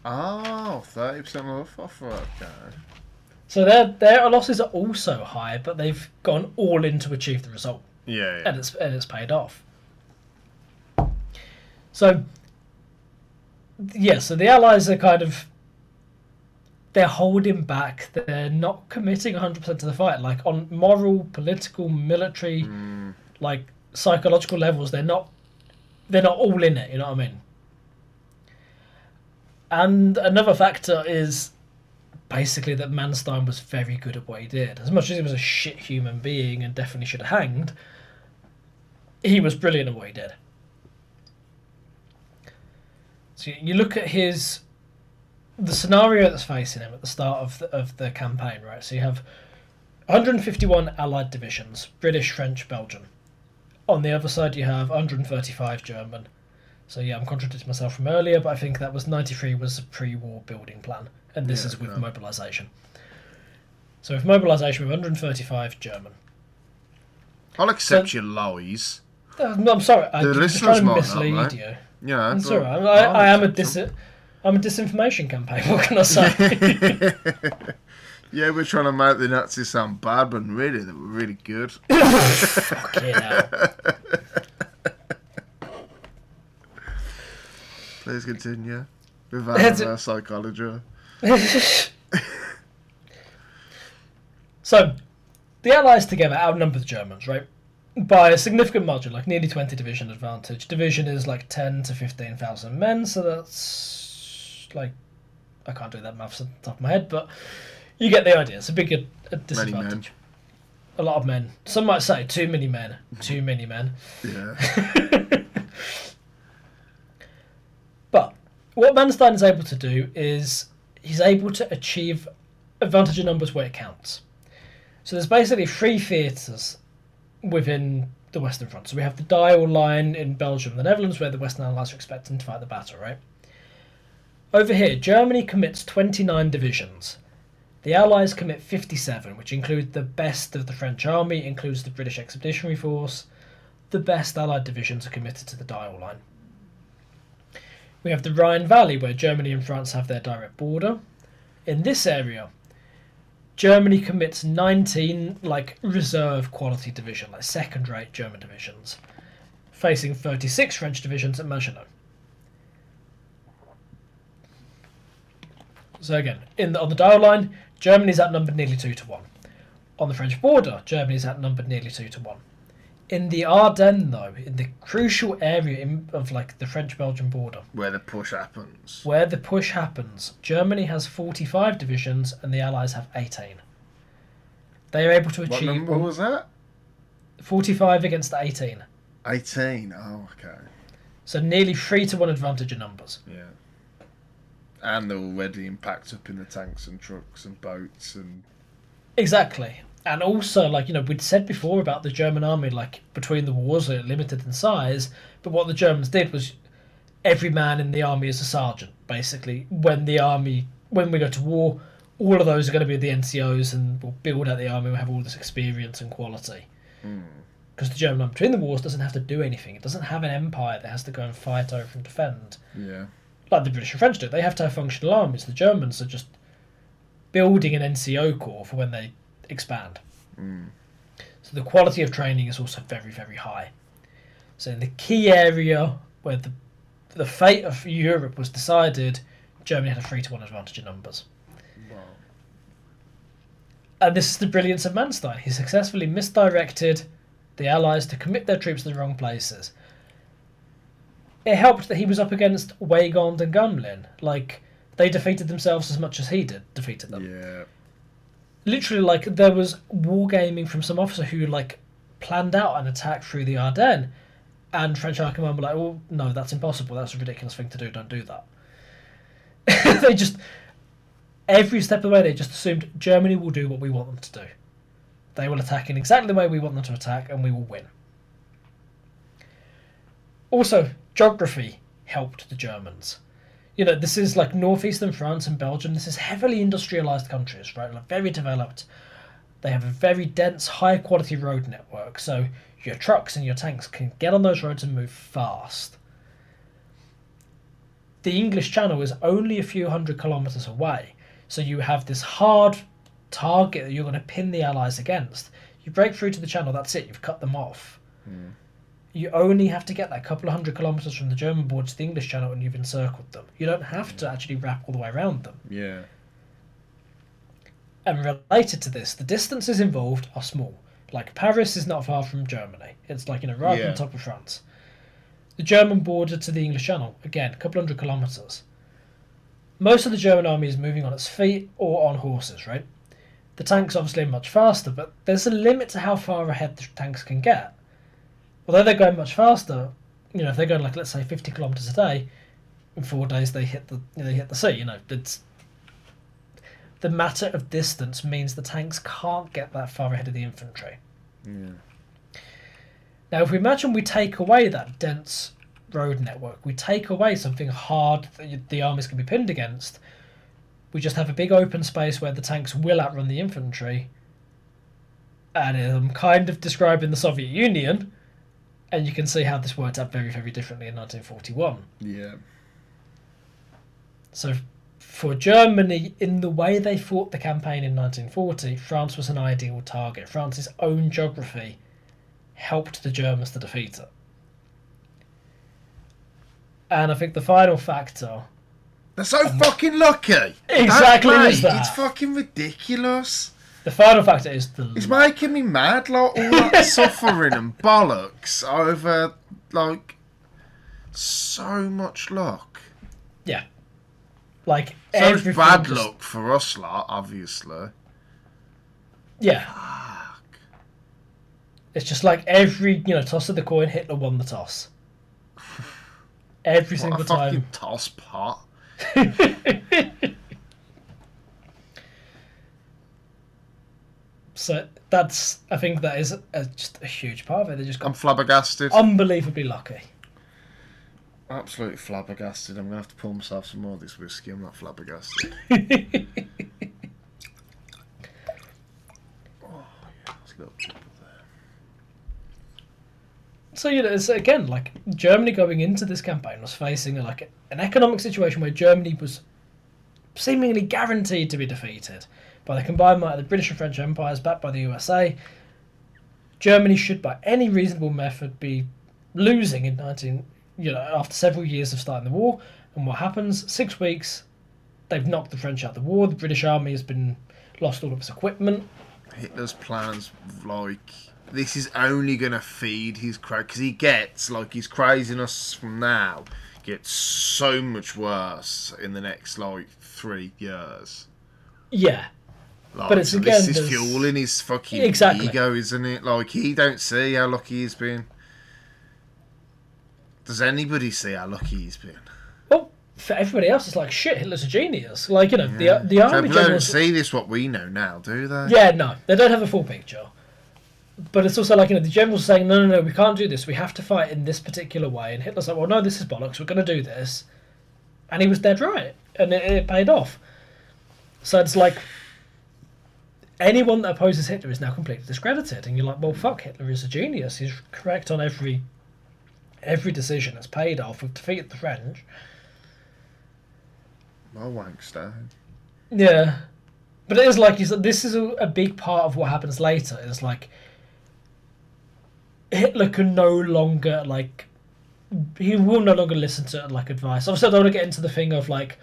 Oh, 30% of the Luftwaffe, okay. So their their losses are also high, but they've gone all in to achieve the result. Yeah, and it's and it's paid off. So yeah, so the Allies are kind of they're holding back. They're not committing 100% to the fight. Like on moral, political, military, Mm, like psychological levels, they're not they're not all in it. You know what I mean? And another factor is basically that Manstein was very good at what he did. As much as he was a shit human being and definitely should have hanged, he was brilliant at what he did. So you look at his the scenario that's facing him at the start of the, of the campaign, right? So you have 151 Allied divisions, British, French, Belgian. On the other side, you have 135 German. So yeah, I'm contradicting myself from earlier, but I think that was 93 was a pre-war building plan, and this Yeah, is with yeah. mobilisation. So with mobilisation, we have 135 German. I'll accept your lies. I'm sorry, I'm The just listeners trying to might mislead right? you. Yeah, I'm sorry, I, I'll I, I am a dis- I'm a disinformation campaign. What can I say? yeah, we're trying to make the Nazis sound bad, but really, they were really good. Fucking hell. Please continue It's- our psychology. so, the Allies together outnumber the Germans, right? By a significant margin, like nearly 20 division advantage. Division is like 10 to 15,000 men, so that's like. I can't do that maths on the top of my head, but you get the idea. It's a big a, a disadvantage. A lot of men. Some might say too many men. Too many men. Yeah. But what Manstein is able to do is he's able to achieve advantage in numbers where it counts. So there's basically three theatres within the Western Front. So we have the Dyle line in Belgium the Netherlands, where the Western Allies are expecting to fight the battle, right? Over here, Germany commits 29 divisions. The Allies commit 57, which include the best of the French army, includes the British Expeditionary Force. The best Allied divisions are committed to the Dyle line. We have the Rhine Valley, where Germany and France have their direct border. In this area, Germany commits 19 like reserve quality division, like second rate German divisions, facing 36 French divisions at Maginot. So again, in the, on the Dyle line, Germany's outnumbered nearly two to one. On the French border, Germany's outnumbered nearly two to one. In the Ardennes, though, in the crucial area in, of like the French-Belgian border, Where the push happens. where the push happens, Germany has 45 divisions and the Allies have 18. They are able to achieve What achieve number was that? 45 against the 18. 18. Oh, okay. So nearly 3 to 1 advantage in numbers. Yeah. And they're already packed up in the tanks and trucks and boats and. Exactly. And also, like, you know, we'd said before about the German army, like, between the wars, they're limited in size, but what the Germans did was every man in the army is a sergeant, basically. When the army, when we go to war, all of those are going to be the NCOs and we'll build out the army, we'll have all this experience and quality. Hmm. Because the German army between the wars doesn't have to do anything. It doesn't have an empire that has to go and fight over and defend. Yeah. Like the British and French do. They have to have functional armies. The Germans are just building an NCO corps for when they expand. Mm. So the quality of training is also very, very high. So in the key area where the the fate of Europe was decided, Germany had a three to one advantage in numbers. Wow. And this is the brilliance of Manstein. He successfully misdirected the Allies to commit their troops to the wrong places. It helped that he was up against Weygand and Gamelin. Like, they defeated themselves as much as he did defeated them. Yeah. Literally, like, there was wargaming from some officer who, like, planned out an attack through the Ardennes, and French High Command were like, well, no, that's impossible. That's a ridiculous thing to do. Don't do that. they just every step of the way they just assumed Germany will do what we want them to do. They will attack in exactly the way we want them to attack, and we will win. Also, geography helped the Germans. You know, this is like northeastern France and Belgium. This is heavily industrialized countries, right? Like very developed. They have a very dense, high quality road network, so your trucks and your tanks can get on those roads and move fast. The English Channel is only a few hundred kilometers away, so you have this hard target that you're going to pin the Allies against. You break through to the Channel, that's it, you've cut them off. Hmm. You only have to get that couple of hundred kilometers from the German border to the English Channel and you've encircled them. You don't have to actually wrap all the way around them. Yeah. And related to this, the distances involved are small. Like Paris is not far from Germany. It's like you know right Yeah. on top of France. The German border to the English Channel, again, a couple hundred kilometres. Most of the German army is moving on its feet or on horses, right? The tanks obviously are much faster, but there's a limit to how far ahead the tanks can get. Although they're going much faster, you know, if they're going like let's say 50 kilometres a day, in four days they hit the they hit the sea. You know, it's the matter of distance means the tanks can't get that far ahead of the infantry. Yeah. Now, if we imagine we take away that dense road network, we take away something hard that the armies can be pinned against, we just have a big open space where the tanks will outrun the infantry. And I'm kind of describing the Soviet Union, and you can see how this worked out very, very differently in 1941. Yeah. So, for Germany, in the way they fought the campaign in 1940, France was an ideal target. France's own geography helped the Germans to defeat it. And I think the final factor, They're so um, fucking lucky. Exactly That, is mate, that. It's fucking ridiculous. The final factor is the It's making me mad, like all that suffering and bollocks over like so much luck. yeah, like So bad just- luck for us, lot, obviously. Yeah, Fuck. it's just like every you know toss of the coin, Hitler won the toss. Every What single time. toss pot. So that's I think that is a, just a huge part of it. They just I'm flabbergasted. unbelievably lucky. Absolutely flabbergasted. I'm gonna have to pull myself some more of this whiskey. I'm not flabbergasted. oh yeah, there's a little drip of there. So you know, it's again like Germany going into this campaign was facing like an economic situation where Germany was seemingly guaranteed to be defeated by the combined might of the British and French empires, backed by the USA. Germany should, by any reasonable method, be losing in nineteen, you know, after several years of starting the war. And what happens? Six weeks, they've knocked the French out of the war. The British army has been lost all of its equipment. Hitler's plans, like this, is only gonna feed his crazy because he gets like his craziness from now gets so much worse in the next like three years. Yeah, Like, But it's so again, this is fueling his fucking Exactly. ego, isn't it? Like he don't see how lucky he's been. Does anybody see how lucky he's been? well, for everybody else, it's like shit. Hitler's a genius. Like you know, Yeah. the the army don't see this what we know now, do they? Yeah, no, they don't have a full picture. But it's also like you know the generals saying no, no, no, we can't do this. We have to fight in this particular way. And Hitler's like, well, no, this is bollocks. We're going to do this, and he was dead right, and it, it paid off. So it's like anyone that opposes Hitler is now completely discredited, and you're like, well, fuck, Hitler is a genius. He's correct on every every decision. It's paid off. We've defeated the French. Well, wankster. Yeah, but it is like you said. This is a, a big part of what happens later. It's like Hitler can no longer like he will no longer listen to like advice. Obviously, I don't want to get into the thing of like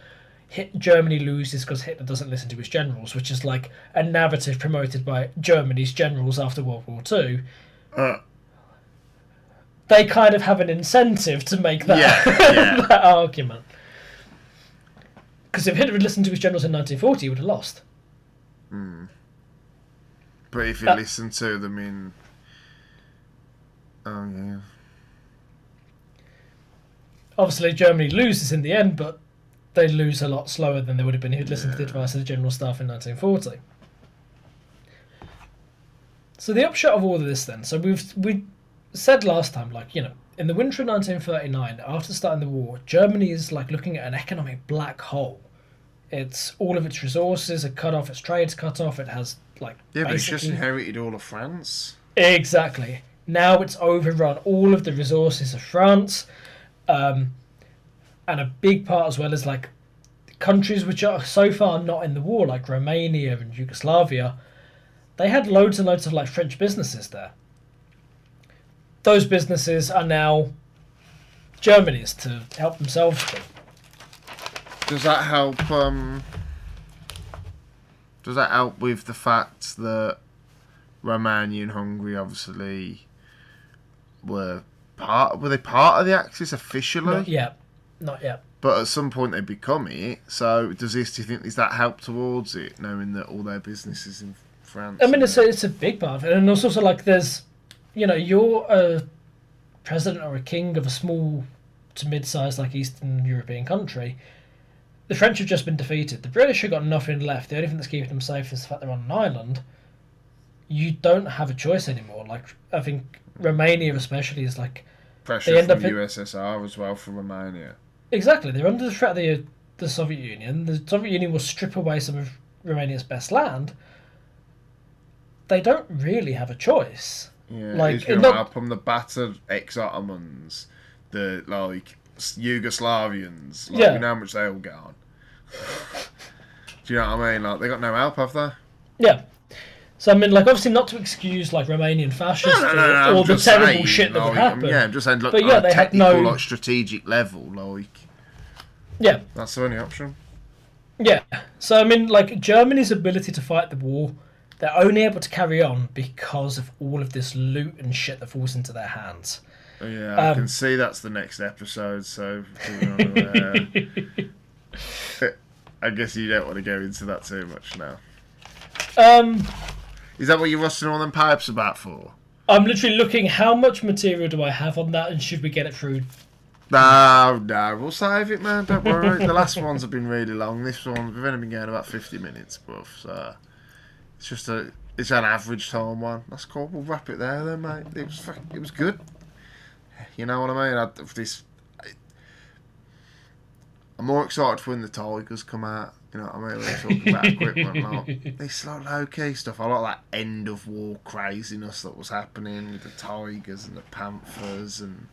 hit Germany loses because Hitler doesn't listen to his generals, which is like a narrative promoted by Germany's generals after World War Two. Uh, They kind of have an incentive to make that Yeah, yeah. that argument. Because if Hitler had listened to his generals in 1940, he would have lost. but if you Uh, listen to them in, oh yeah, obviously Germany loses in the end, but they lose a lot slower than they would have been if you'd listened to the advice of the general staff in 1940. So the upshot of all of this, then, so we've we said last time, like you know, in the winter of 1939, after starting the war, Germany is like looking at an economic black hole. It's all of its resources are cut off, its trade's cut off. It has like yeah, but it's just inherited all of France. Exactly. Now it's overrun all of the resources of France, um, and a big part as well is like countries which are so far not in the war, like Romania and Yugoslavia. They had loads and loads of like French businesses there. Those businesses are now Germany's to help themselves. Does that help? Um, does that help with the fact that Romania and Hungary obviously were part? Were they part of the Axis officially? Yet. Not yet. But at some point they become it. So does this? Do you think does that help towards it, knowing that all their businesses in France? I mean, it's a, it's a big part of it, and it's also like there's, you know, you're a president or a king of a small to mid-sized like Eastern European country. The French have just been defeated. The British have got nothing left. The only thing that's keeping them safe is the fact they're on an island. You don't have a choice anymore. Like I think Romania, especially, is like pressure from in- USSR as well for Romania. Exactly they're under the threat of the the Soviet Union. The Soviet Union will strip away some of Romania's best land. They don't really have a choice. Yeah, Like, who's going it to not- help them? The battered ex-Ottomans, the like Yugoslavians. Like, Yeah. we know how much they all get on. Do you know what I mean? Like they got no help, have they? Yeah. So I mean, like, obviously not to excuse like Romanian fascists No, no, or, no, I'm or the terrible saying, shit that like, would happen. Yeah, I'm just saying. Look, But on yeah, a they had no- like strategic level, like yeah, that's the only option. yeah. So I mean, like Germany's ability to fight the war, they're only able to carry on because of all of this loot and shit that falls into their hands. Yeah, I Um, can see that's the next episode. So unaware- I guess you don't want to go into that too much now. Um, Is that what you're rusting all them pipes about for? I'm literally looking how much material do I have on that, and should we get it through? No, no, we'll save it, man. Don't worry. the last ones have been really long. This one, we've only been going about 50 minutes, bruv. So it's just a it's an average time one. That's cool. We'll wrap it there then, mate. It was it was good. You know what I mean? I, this, I, I'm more excited for when the Tigers come out. You know what I mean? We're talking about equipment, like, this like low key stuff. I like that end of war craziness that was happening with the Tigers and the Panthers and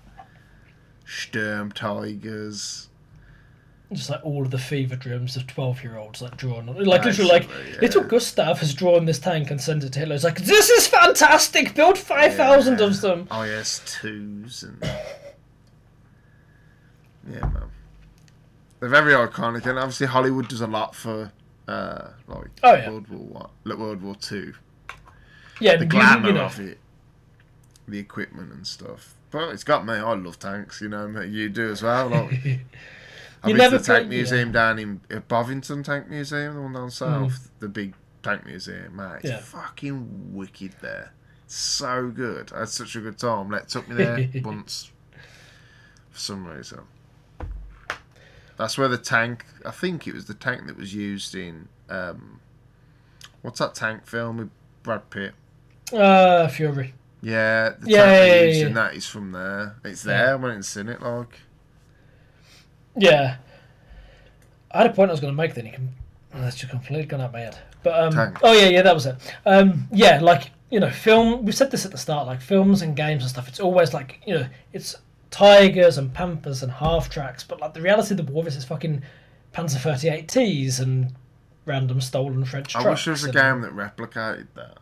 Sturm Tigers. Just like all of the fever dreams of twelve-year-olds, like drawn, on like literally, like yeah. little Gustav has drawn this tank and sent it to Hitler. It's like this is fantastic. Build five thousand Yeah. of them. IS twos and yeah, man. They're very iconic, and obviously Hollywood does a lot for uh, like Oh, yeah. World War One, like World War Two. Yeah, The glamour you know, of it, the equipment and stuff. But it's got me. I love tanks. You know, you do as well. Like, I've been to the tank museum down in uh, Bovington Tank Museum, the one down south, Mm. the big tank museum, mate. It's Yeah. fucking wicked there. So good. I had such a good time. Let took me there once for some reason. That's where the tank. I think it was the tank that was used in. Um, what's that tank film with Brad Pitt? uh, Fury. Yeah, the Yeah, tank yeah, yeah, yeah. that is from there. It's there. I went and seen it. Like, Yeah. I had a point I was going to make then. You can. oh, That's just completely gone out my head. But um, Tanks. oh yeah, yeah, that was it. Um, yeah, like you know, film. We said this at the start. Like films and games and stuff. It's always like you know, it's tigers and panthers and half tracks. But like the reality of the war is it's fucking Panzer 38Ts and random stolen French I wish there was a and- game that replicated that.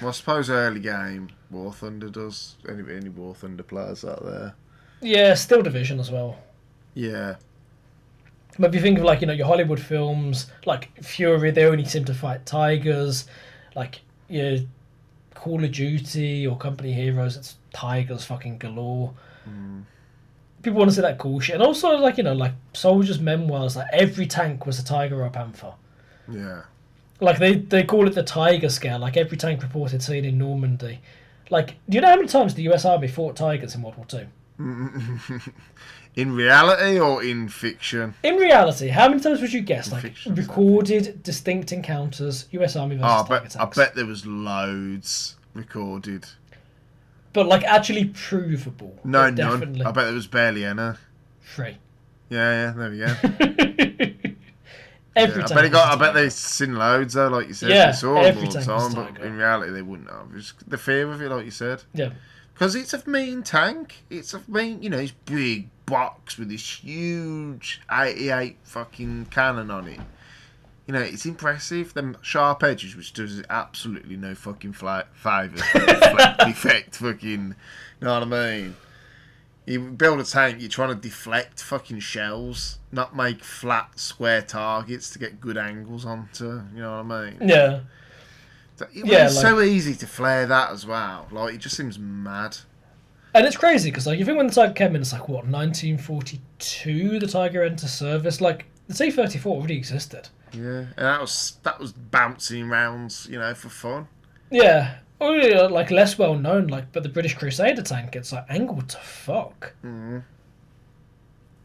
Well, I suppose early game War Thunder does. Any any War Thunder players out there? Yeah, Steel Division as well. Yeah, But if you think of like you know your Hollywood films, like Fury, they only seem to fight tigers. Like your Call of Duty or Company Heroes, it's tigers fucking galore. Hmm. People want to see that cool shit, and also like you know like soldiers' memoirs. Like every tank was a tiger or a panther. yeah. Like they they call it the tiger scale. Like every tank reported seen in Normandy. Like, do you know how many times the U.S. Army fought tigers in World War Two? in reality or in fiction? In reality, how many times would you guess? In Like fiction, recorded distinct encounters, U.S. Army versus Oh, I bet, I bet there was loads recorded. But like actually provable. No, none. definitely I bet there was barely any. three. Yeah, yeah, there we go. Every Yeah, I bet he got. I bet they've seen loads though, like you said. Yeah, they saw every them all the tank time, but in reality they wouldn't have. It's the fear of it, like you said. Yeah. Because it's a mean tank. It's a mean, you know, it's big box with this huge 88 fucking cannon on it. You know, it's impressive. Them sharp edges, which does absolutely no fucking fla- favours. effect, fucking, you know what I mean? You build a tank, you're trying to deflect fucking shells, not make flat, square targets to get good angles onto, you know what I mean? Yeah. It Yeah, it's like- so easy to flare that as well. Like, it just seems mad. And it's crazy because like you think when the Tiger came in, it's like what 1942 the Tiger entered service. Like the T-34 already existed. Yeah, and that was that was bouncing rounds, you know, for fun. Yeah. Oh, yeah, like less well known, like but the British Crusader tank, it's like angled to fuck. Mm.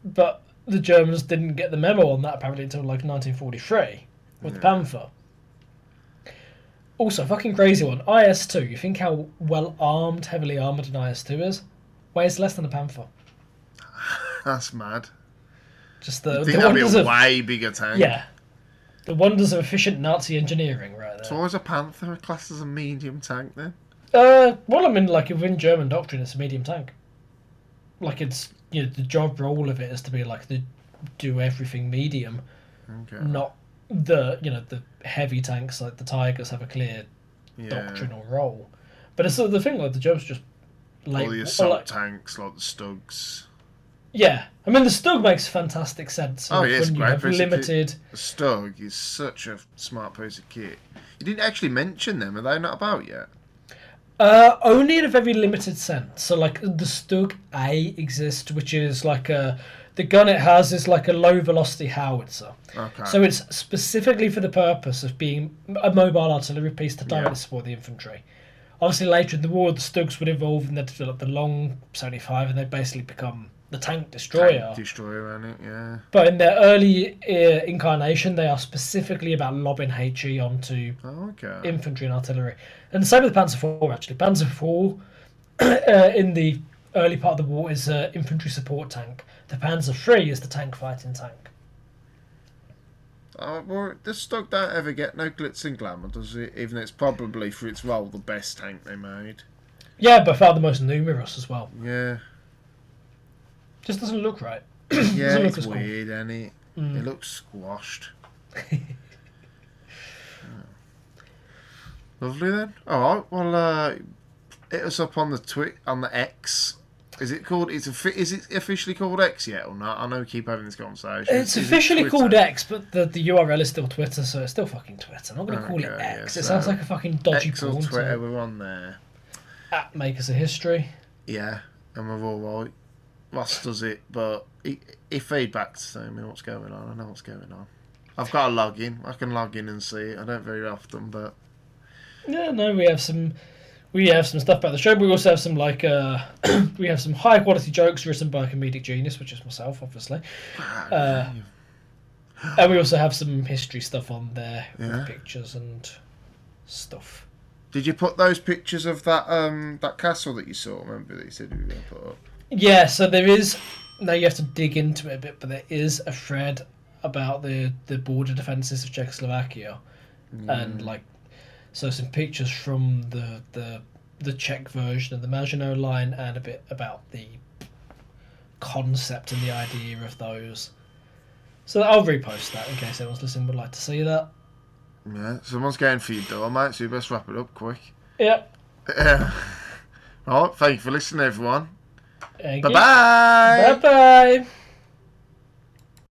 But the Germans didn't get the memo on that apparently until like 1943 with the Panther. Also, fucking crazy one. IS-2. You think how well armed, heavily armored an IS-2 is? Weighs less than a Panther. That's mad. Just I the, think the that'd be a of way bigger tank. yeah, the wonders of efficient Nazi engineering, right there. So why is a Panther classed as a medium tank then? Uh, well, I mean, like within German doctrine, it's a medium tank. Like it's you know the job role of it is to be like the do everything medium, Okay. not the you know the heavy tanks like the Tigers have a clear yeah. doctrinal role. But it's sort of the thing like the Germans just like, All the assault like- tanks, like the Stugs. Yeah. I mean, the Stug makes fantastic sense. Oh, it's when you great have piece of kit. limited. The Stug is such a smart piece of kit. You didn't actually mention them. Are they not about yet? Uh, only in a very limited sense. So, like the Stug A exists, which is like a the gun it has is like a low velocity howitzer. Okay. So it's specifically for the purpose of being a mobile artillery piece to directly Yeah. support the infantry. Obviously, later in the war, the Stugs would evolve and they develop the long 75, and they basically become the tank destroyer. Tank destroyer, in it, yeah. But in their early uh, incarnation, they are specifically about lobbing HE onto Oh, okay. infantry and artillery. And the same with Panzer IV, actually. Panzer IV, uh, in the early part of the war, is an infantry support tank. The Panzer III is the tank fighting tank. Oh, well, this stock don't ever get no glitz and glamour, does it? Even though it's probably for its role the best tank they made. Yeah, by far the most numerous as well. Yeah, Just doesn't look right. yeah, look it's as cool. weird, and it Mm. it looks squashed. Lovely then. All right. Well, uh, hit us up on the twit on the X. Is it called? It's a, Is it officially called X yet or not? I know we keep having this conversation. It's Is officially Twitter? called X, but the, the URL is still Twitter, so it's still fucking Twitter. I'm not going to call it X. yeah, it so sounds like a fucking dodgy X or. Twitter. term. We're on there. At Makers of History. Yeah, and we're all right. Ross does it, but he, he feedbacks to me what's going on. I know what's going on. I've got to log in. I can log in and see it. I don't very often, but Yeah, no, we have some. We have some stuff about the show. but We also have some like uh, we have some high quality jokes written by a comedic genius, which is myself, obviously. Uh, And we also have some history stuff on there Yeah. with pictures and stuff. Did you put those pictures of that um that castle that you saw? Remember that you said you were going to put up. Yeah, so there is. Now you have to dig into it a bit, but there is a thread about the the border defences of Czechoslovakia, and mm. like, so some pictures from the the the Czech version of the Maginot Line, and a bit about the concept and the idea of those. So I'll repost that in case anyone's listening would like to see that. Yeah, someone's going for though, door, mate. So you best wrap it up quick. Yep. Right. Thank you for listening, everyone. Bye bye. Bye bye.